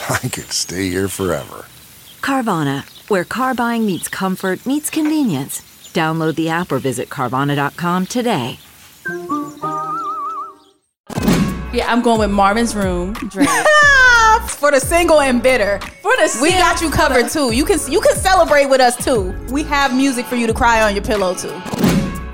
I could stay here forever. Carvana, where car buying meets comfort, meets convenience. Download the app or visit Carvana.com today. Yeah, I'm going with Marvin's Room. Drake. for the single and bitter. For the we got you covered too. You can you can celebrate with us too. We have music for you to cry on your pillow too.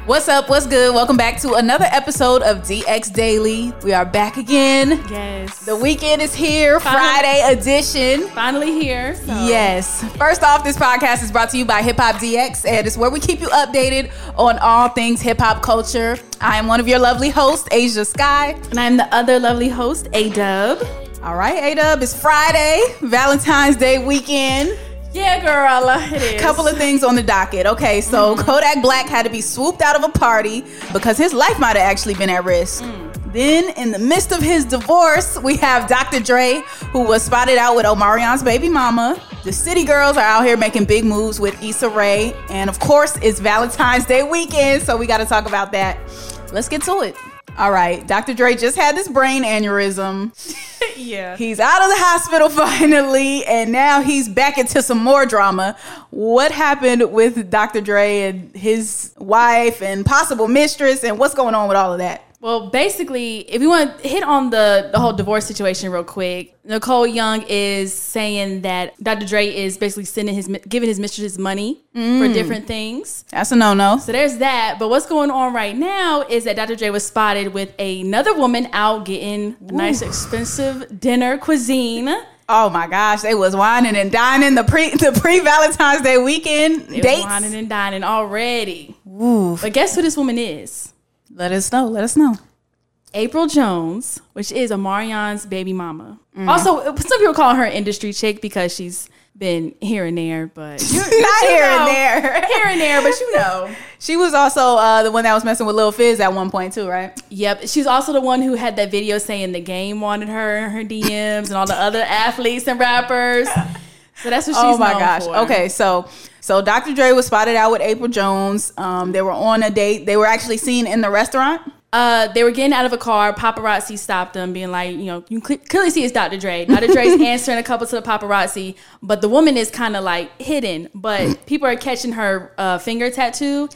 What's up? What's good? Welcome back to another episode of DX Daily. We are back again. yes. The weekend is here, Finally. Friday edition. Finally here. so- Yes. First off, this podcast is brought to you by Hip Hop DX, and it's where we keep you updated on all things hip hop culture. I am one of your lovely hosts, Asia Sky. And I'm the other lovely host, A Dub. All right, A Dub, it's Friday, Valentine's Day weekend. Yeah, girl. It is. couple of things on the docket. Okay, so mm. Kodak Black had to be swooped out of a party because his life might have actually been at risk. Mm. Then, in the midst of his divorce, we have Dr. Dre, who was spotted out with Omarion's baby mama. The City Girls are out here making big moves with Issa Rae. And of course, it's Valentine's Day weekend, so we got to talk about that. Let's get to it. All right, Dr. Dre just had this brain aneurysm. Yeah. He's out of the hospital finally, and now he's back into some more drama. What happened with Dr. Dre and his wife and possible mistress, and what's going on with all of that? Well, basically, if you want to hit on the, the whole divorce situation real quick, Nicole Young is saying that Dr. Dre is basically sending his giving his mistresses money for mm. different things. That's a no no. So there's that. But what's going on right now is that Dr. Dre was spotted with another woman out getting a nice expensive dinner cuisine. Oh my gosh, they was wining and dining the pre the pre Valentine's Day weekend They dates. wining and dining already. But guess who this woman is? Let us know. Let us know. April Jones, which is Omarion's baby mama. Also, some people call her industry chick because she's been here and there, but Not here and there. here and there, but you know. She was also uh, the one that was messing with Lil Fizz at one point too, right? Yep, she's also the one who had that video saying the game wanted her in her DMs and all the other athletes and rappers. So that's what she's oh my gosh. for. Okay, so so Dr. Dre was spotted out with April Jones. Um, they were on a date. They were actually seen in the restaurant. Uh, they were getting out of a car. Paparazzi stopped them, being like, you know, you cle- clearly see it's Dr. Dre. Dr. Dre's answering a couple to the paparazzi, but the woman is kind of like hidden. But people are catching her uh, finger tattoo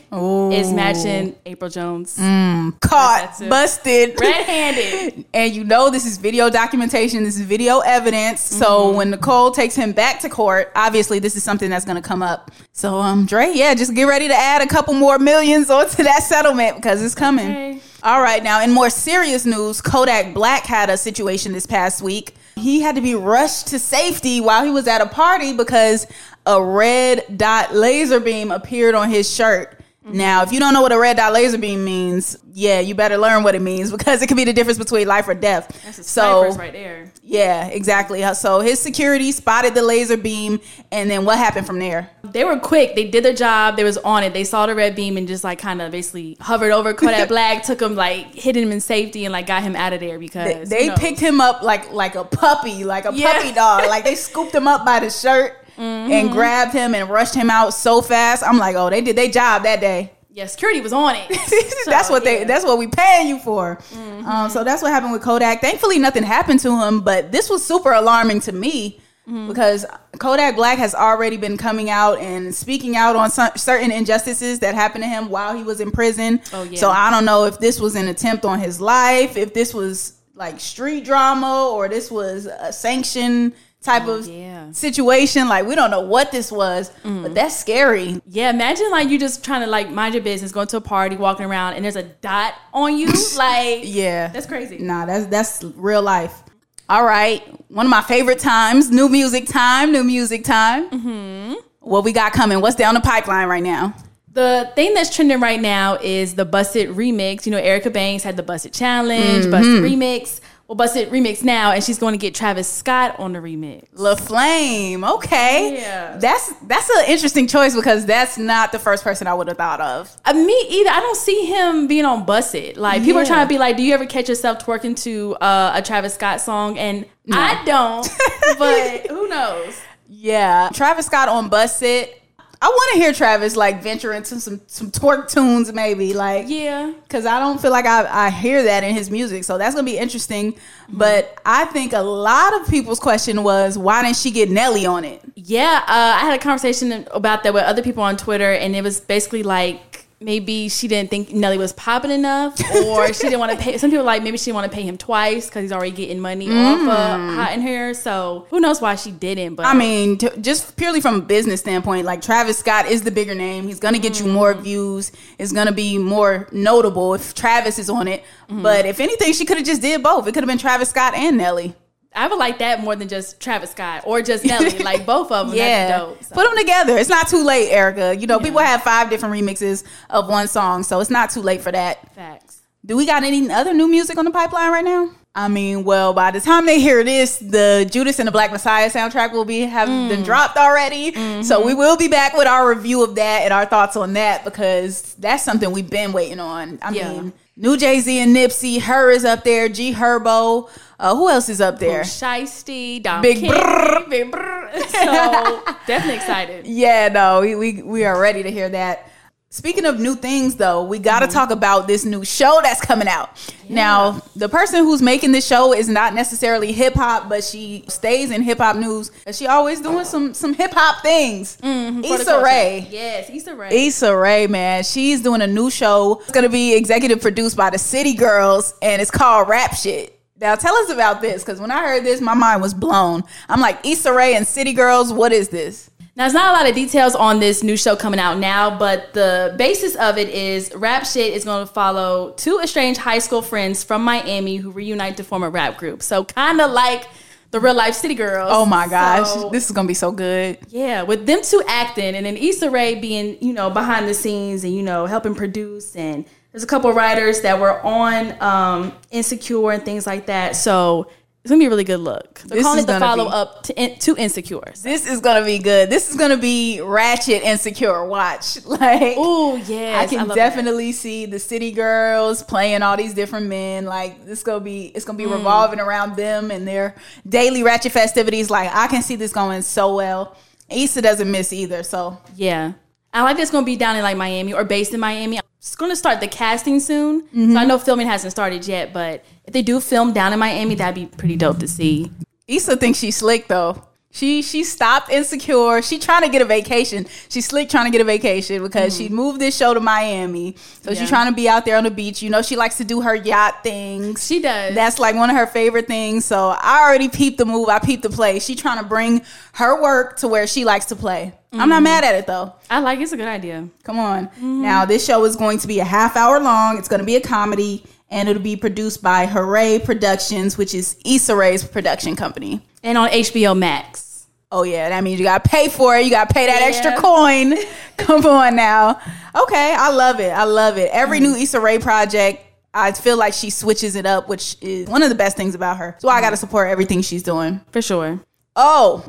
is matching April Jones, Caught, That's it. busted, red-handed. and you know this is video documentation. This is video evidence. Mm-hmm. So when Nicole takes him back to court, obviously this is something that's going to come up. So um, Dre, yeah, just get ready to add a couple more millions onto that settlement because it's coming. Okay. All right, now in more serious news, Kodak Black had a situation this past week. He had to be rushed to safety while he was at a party because a red dot laser beam appeared on his shirt. Mm-hmm. Now, if you don't know what a red dot laser beam means, yeah, you better learn what it means because it could be the difference between life or death. That's a so, right there. yeah, exactly. Uh, so his security spotted the laser beam, and then what happened from there? They were quick. They did their job. They was on it. They saw the red beam and just like kind of basically hovered over Kodak Black, took him like hit him in safety and like got him out of there because they know, picked him up like like a puppy, like a Yeah. puppy dog. Like they scooped him up by the shirt Mm-hmm. and grabbed him and rushed him out so fast. I'm like, oh, they did their job that day. Yeah, security was on it. that's So, what they. That's what we paying you for. Mm-hmm. Um, so that's what happened with Kodak. Thankfully, nothing happened to him, but this was super alarming to me Mm-hmm. because Kodak Black has already been coming out and speaking out on some, certain injustices that happened to him while he was in prison. Oh, yeah. So I don't know if this was an attempt on his life, if this was like street drama, or this was a sanctioned type of yeah. situation. Like we don't know what this was, but that's scary. Yeah, imagine like you just trying to like mind your business, going to a party, walking around, and there's a dot on you. like, Yeah, that's crazy. Nah, that's that's real life. All right, one of my favorite times, new music time, new music time. Mm-hmm. What we got coming? What's down the pipeline right now? The thing that's trending right now is the Buss It remix. You know, Erica Banks had the Buss It challenge, Mm-hmm. Buss It remix. Well, Buss It remix now, and she's going to get Travis Scott on the remix. La Flame. Okay, Yeah. that's that's an interesting choice because that's not the first person I would have thought of. Uh, me either. I don't see him being on Buss It. Like people are trying to be like, "Do you ever catch yourself twerking to uh, a Travis Scott song?" And I don't, but who knows? Yeah, Travis Scott on Buss It. I want to hear Travis like venture into some some twerk tunes, maybe like Yeah, because I don't feel like I, I hear that in his music. So that's gonna be interesting. But I think a lot of people's question was why didn't she get Nelly on it? yeah. Uh, I had a conversation about that with other people on Twitter, and it was basically like maybe she didn't think Nelly was popping enough, or she didn't want to pay. Some people like maybe she didn't want to pay him twice because he's already getting money off of mm. Hot in Here. So who knows why she didn't? But I mean, t- just purely from a business standpoint, like Travis Scott is the bigger name. He's gonna get you mm. more views. It's gonna be more notable if Travis is on it. Mm-hmm. But if anything, she could have just did both. It could have been Travis Scott and Nelly. I would like that more than just Travis Scott or just Nelly. like both of them. Yeah, That'd be dope. So. put them together. It's not too late, Erica. You know, people have five different remixes of one song, so it's not too late for that. Facts. Do we got any other new music on the pipeline right now? I mean, well, by the time they hear this, the Judas and the Black Messiah soundtrack will be have Mm. been dropped already. Mm-hmm. So we will be back with our review of that and our thoughts on that because that's something we've been waiting on. I Yeah. mean, new Jay Z and Nipsey, her is up there, G Herbo. Uh, who else is up there? Shiesty, Dom Big King, brrr. big brrr. So definitely excited. Yeah, no, we, we we are ready to hear that. Speaking of new things, though, we got to mm-hmm. talk about this new show that's coming out. Now, the person who's making this show is not necessarily hip hop, but she stays in hip hop news. And she always doing some some hip hop things. Mm-hmm, the Issa. Rae. Yes, Issa Rae. Issa Rae, man, she's doing a new show. It's gonna be executive produced by the City Girls, and it's called Rap Shit. Now, tell us about this, because when I heard this, my mind was blown. I'm like, Issa Rae and City Girls, what is this? Now, there's not a lot of details on this new show coming out now, but the basis of it is Rap Shit is going to follow two estranged high school friends from Miami who reunite to form a rap group. So, kind of like the real life City Girls. Oh my gosh, So, this is gonna be so good. yeah, with them two acting and then Issa Rae being, you know, behind the scenes and, you know, helping produce. And there's a couple writers that were on um, Insecure and things like that. So, it's going to be a really good look. They're This calling it the follow be- up to, in, to Insecure. This is gonna be good. This is gonna be ratchet insecure. Watch, like, Oh, yeah, I can that. definitely see the city girls playing all these different men. Like, this gonna be, it's gonna be Mm. revolving around them and their daily ratchet festivities. Like, I can see this going so well. Issa doesn't miss either. So Yeah. I like going to be down in like Miami or based in Miami. It's going to start the casting soon. Mm-hmm. So I know filming hasn't started yet, but if they do film down in Miami, that'd be pretty dope to see. Issa thinks she's slick though. She she stopped insecure. She trying to get a vacation. She's slick trying to get a vacation because she moved this show to Miami. So Mm-hmm. Yeah. she's trying to be out there on the beach. You know, she likes to do her yacht things. She does. That's like one of her favorite things. So I already peeped the move. I peeped the play. She trying to bring her work to where she likes to play. I'm Mm-hmm. not mad at it though. I like it's a good idea. Come on. Now this show is going to be a half hour long. It's going to be a comedy, and it'll be produced by Hoorae Productions, which is Issa Rae's production company. And on HBO Max. Oh yeah, that means you gotta pay for it. You gotta pay that Yeah. extra coin. Come on now. Okay, I love it. I love it. Every new mm. Issa Rae project, I feel like she switches it up, which is one of the best things about her. So I gotta mm. support everything she's doing. For sure. Oh,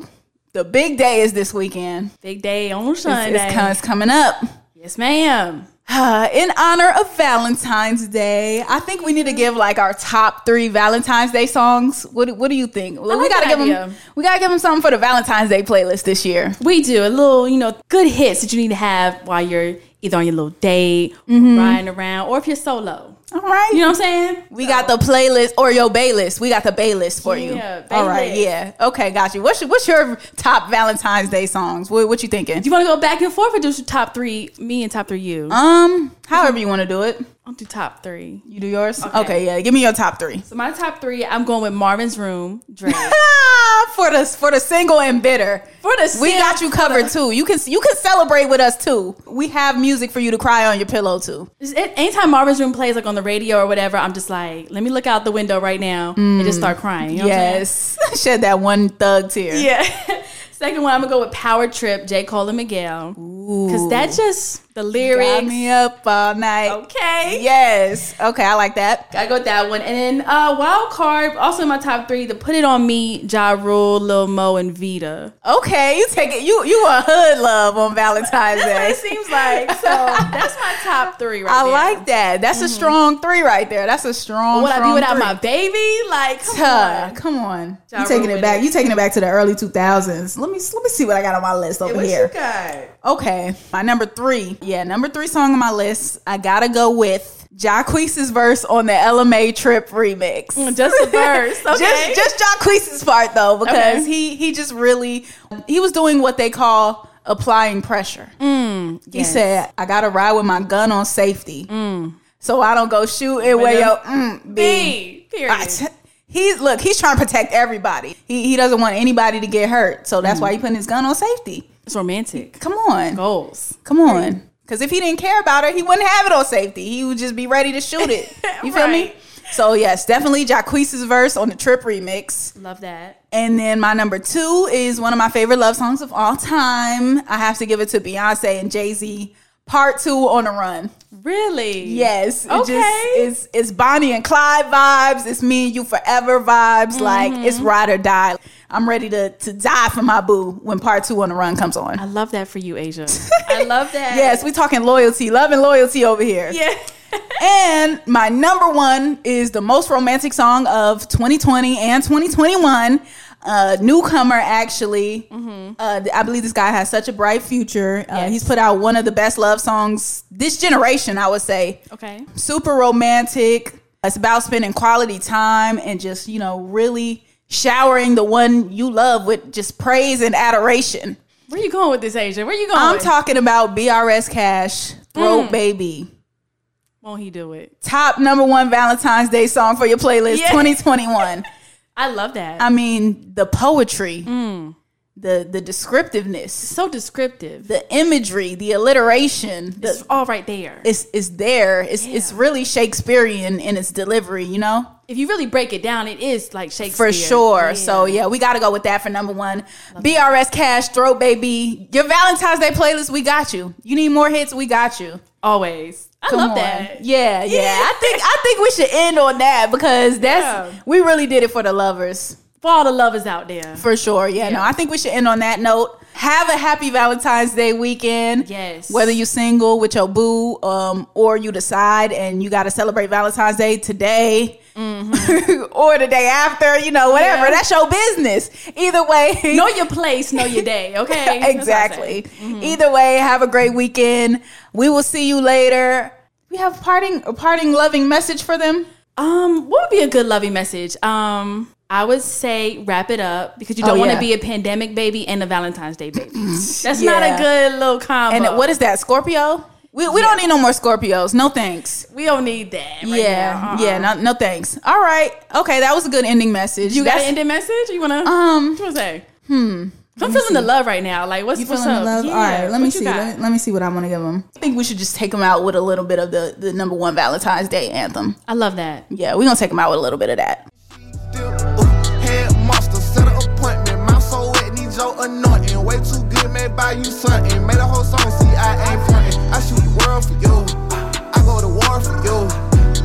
the big day is this weekend. Big day on It's, Sunday. it's, com- it's coming up. yes, ma'am. In honor of Valentine's Day, I think we need to give like our top three Valentine's Day songs. What, what do you think? Well, we like gotta give them. We gotta give them something for the Valentine's Day playlist this year. We do a little, you know, good hits that you need to have while you're either on your little date, Mm-hmm. riding around, or if you're solo. All right. You know what I'm saying? We got the playlist or your Bay list. We got the Bay list for you. Bay All right, list. yeah. Okay, got you. What's your, what's your top Valentine's Day songs? What, what you thinking? Do you want to go back and forth or just top three, me and top three you? Um, however you want to do it. I'll do top three. You do yours? Okay. Okay. yeah. Give me your top three. So my top three, I'm going with Marvin's Room, Drake. for the for the single and bitter. For the we got you covered too. You can you can celebrate with us too. We have music for you to cry on your pillow too. A- anytime Marvin's Room plays like on the radio or whatever, I'm just like, let me look out the window right now and just start crying. You know yes, shed that one thug tear. Yeah. Second one, I'm gonna go with Power Trip, J. Cole and Miguel. Cause that just the lyrics. Got me up all night. Okay. Yes. Okay, I like that. I Gotta go with that one. And then uh Wild Card, also in my top three, to put it on me, Ja Rule, Lil Mo, and Vita. Okay, you take it. You you a hood love on Valentine's what Day. it seems like. So that's my top three right there. I there. like that. That's a strong three right there. That's a strong. Would I be strong without three. my baby? Like, come Tuh, on. come on. Ja You taking it back. it. You taking it back to the early 2000s. Let me let me see what I got on my list over What here. got? Okay, my number three. Yeah, number three song on my list. I gotta go with Jacquees's verse on the Ella Mai Trip remix. Just the verse. Okay. just just Jacquees's part though, because Okay. he he just really he was doing what they call applying pressure. He Mm, yes. Mm. said, "I gotta ride with my gun on safety, so I don't go shooting where your mm, be." B. Period. He's look. He's trying to protect everybody. He he doesn't want anybody to get hurt, so Mm. that's why he putting his gun on safety. it's romantic. Come on, Goals. Come on. Because if he didn't care about her, he wouldn't have it on safety. He would just be ready to shoot it. You feel me? So yes, definitely Jacquees's verse on the Trip remix. Love that. And then my number two is one of my favorite love songs of all time. I have to give it to Beyonce and Jay Z. Part two on the run. Really? Yes. It Okay. just it's it's Bonnie and Clyde vibes. It's me and you forever vibes. Like it's Mm-hmm. ride or die. I'm ready to to die for my boo when part two on the run comes on. I love that for you, Asia. I love that. Yes, we're talking loyalty, love and loyalty over here. Yeah. And my number one is the most romantic song of 2020 and 2021. Uh, newcomer, actually. Uh, I believe this guy has such a bright future. Uh, Yes. He's put out one of the best love songs this generation, I would say. Okay. Super romantic. It's about spending quality time and just, you know, really showering the one you love with just praise and adoration. Where you going with this, Asia? Where you going? I'm with? talking about BRS Kash, Throat Baby. Won't he do it? top number one Valentine's Day song for your playlist Yeah. 2021. I love that. I mean, the poetry, Mm. the the descriptiveness, so descriptive. the imagery, the alliteration, it's all right there. it's it's there. It's it's really Shakespearean in its delivery, you know, if you really break it down, it is like Shakespeare. for sure. Yeah. So yeah, we got to go with that for number one. BRS Kash, Throat Baby, your Valentine's Day playlist, we got you. You need more hits, we got you. always. I Come love on. that. Yeah, yeah, Yeah. I think I think we should end on that because that's Yeah. we really did it for the lovers. For all the lovers out there. For sure. Yeah, no, I think we should end on that note. Have a happy Valentine's Day weekend. Yes. Whether you're single with your boo, um, or you decide and you got to celebrate Valentine's Day today or the day after, you know, whatever. Mm-hmm. Yeah. That's your business. Either way. know your place, know your day. Okay. That's what I exactly. Mm-hmm. Either way, have a great weekend. We will see you later. We have parting a parting loving message for them. Um, what would be a good loving message? Um, I would say wrap it up because you don't Oh, want to yeah. be a pandemic baby and a Valentine's Day baby. That's Yeah. not a good little combo. And what is that? Scorpio? We, we don't need no more Scorpios. No thanks. we don't need that. Right yeah, now. Uh-uh. yeah, no, no thanks. All right, okay, that was a good ending message. You got an ending message? You wanna? Um, what you wanna say? Hmm. I'm feeling the love right now. Like, what's you what's feeling up? the love? Yeah, All right, let me what you see. Let me, let me see what I want to give them. I think we should just take them out with a little bit of the the number one Valentine's Day anthem. I love that. Yeah, we're gonna take them out with a little bit of that. Ooh, head monster, set an appointment. Mouth so wet, need your anointing. Way too good, may buy you something. Made a whole song, see, I ain't frontin'. I shoot the world for you. I go to war for you.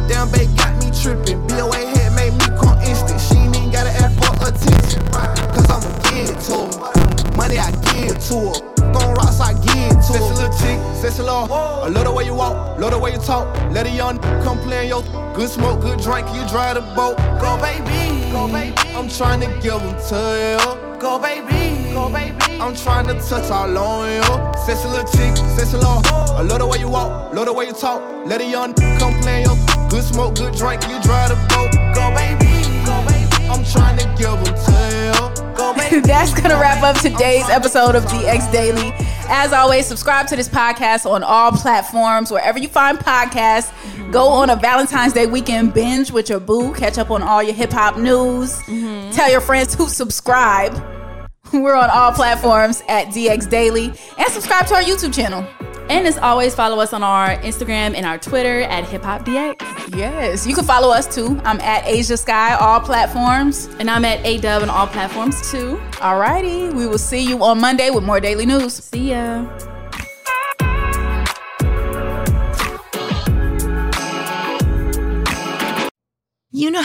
Damn, babe got me tripping. BOA head made me come instant. She ain't even gotta ask for attention. Cause I'ma give it to her. Money, I give to her. Throwing rocks, I give to her. Sexy little chick, sexy little. Oh. I love the way you walk, love the way you talk. Let a young come play in your good smoke, good drink. You drive the boat. Go, baby. Go, baby. I'm trying to give them to you. Go, baby. Go, baby. I'm trying to touch all on you. Sexy little chick, sexy little. I love the way you walk, love the way you talk. Let a young come play your good smoke, good drink. You drive the boat. Go, baby. Go, baby. I'm trying to give them to you. Go, baby. That's gonna wrap up today's episode of DX Daily. As always, subscribe to this podcast on all platforms, wherever you find podcasts. Go on a Valentine's Day weekend binge with your boo. Catch up on all your hip hop news. Tell your friends to subscribe. We're on all platforms at DX Daily and subscribe to our YouTube channel. And as always, follow us on our Instagram and our Twitter at Hip Hop DX. Yes, you can follow us too. I'm at Asia Sky, all platforms. And I'm at AW on all platforms too. Alrighty, we will see you on Monday with more daily news. See ya.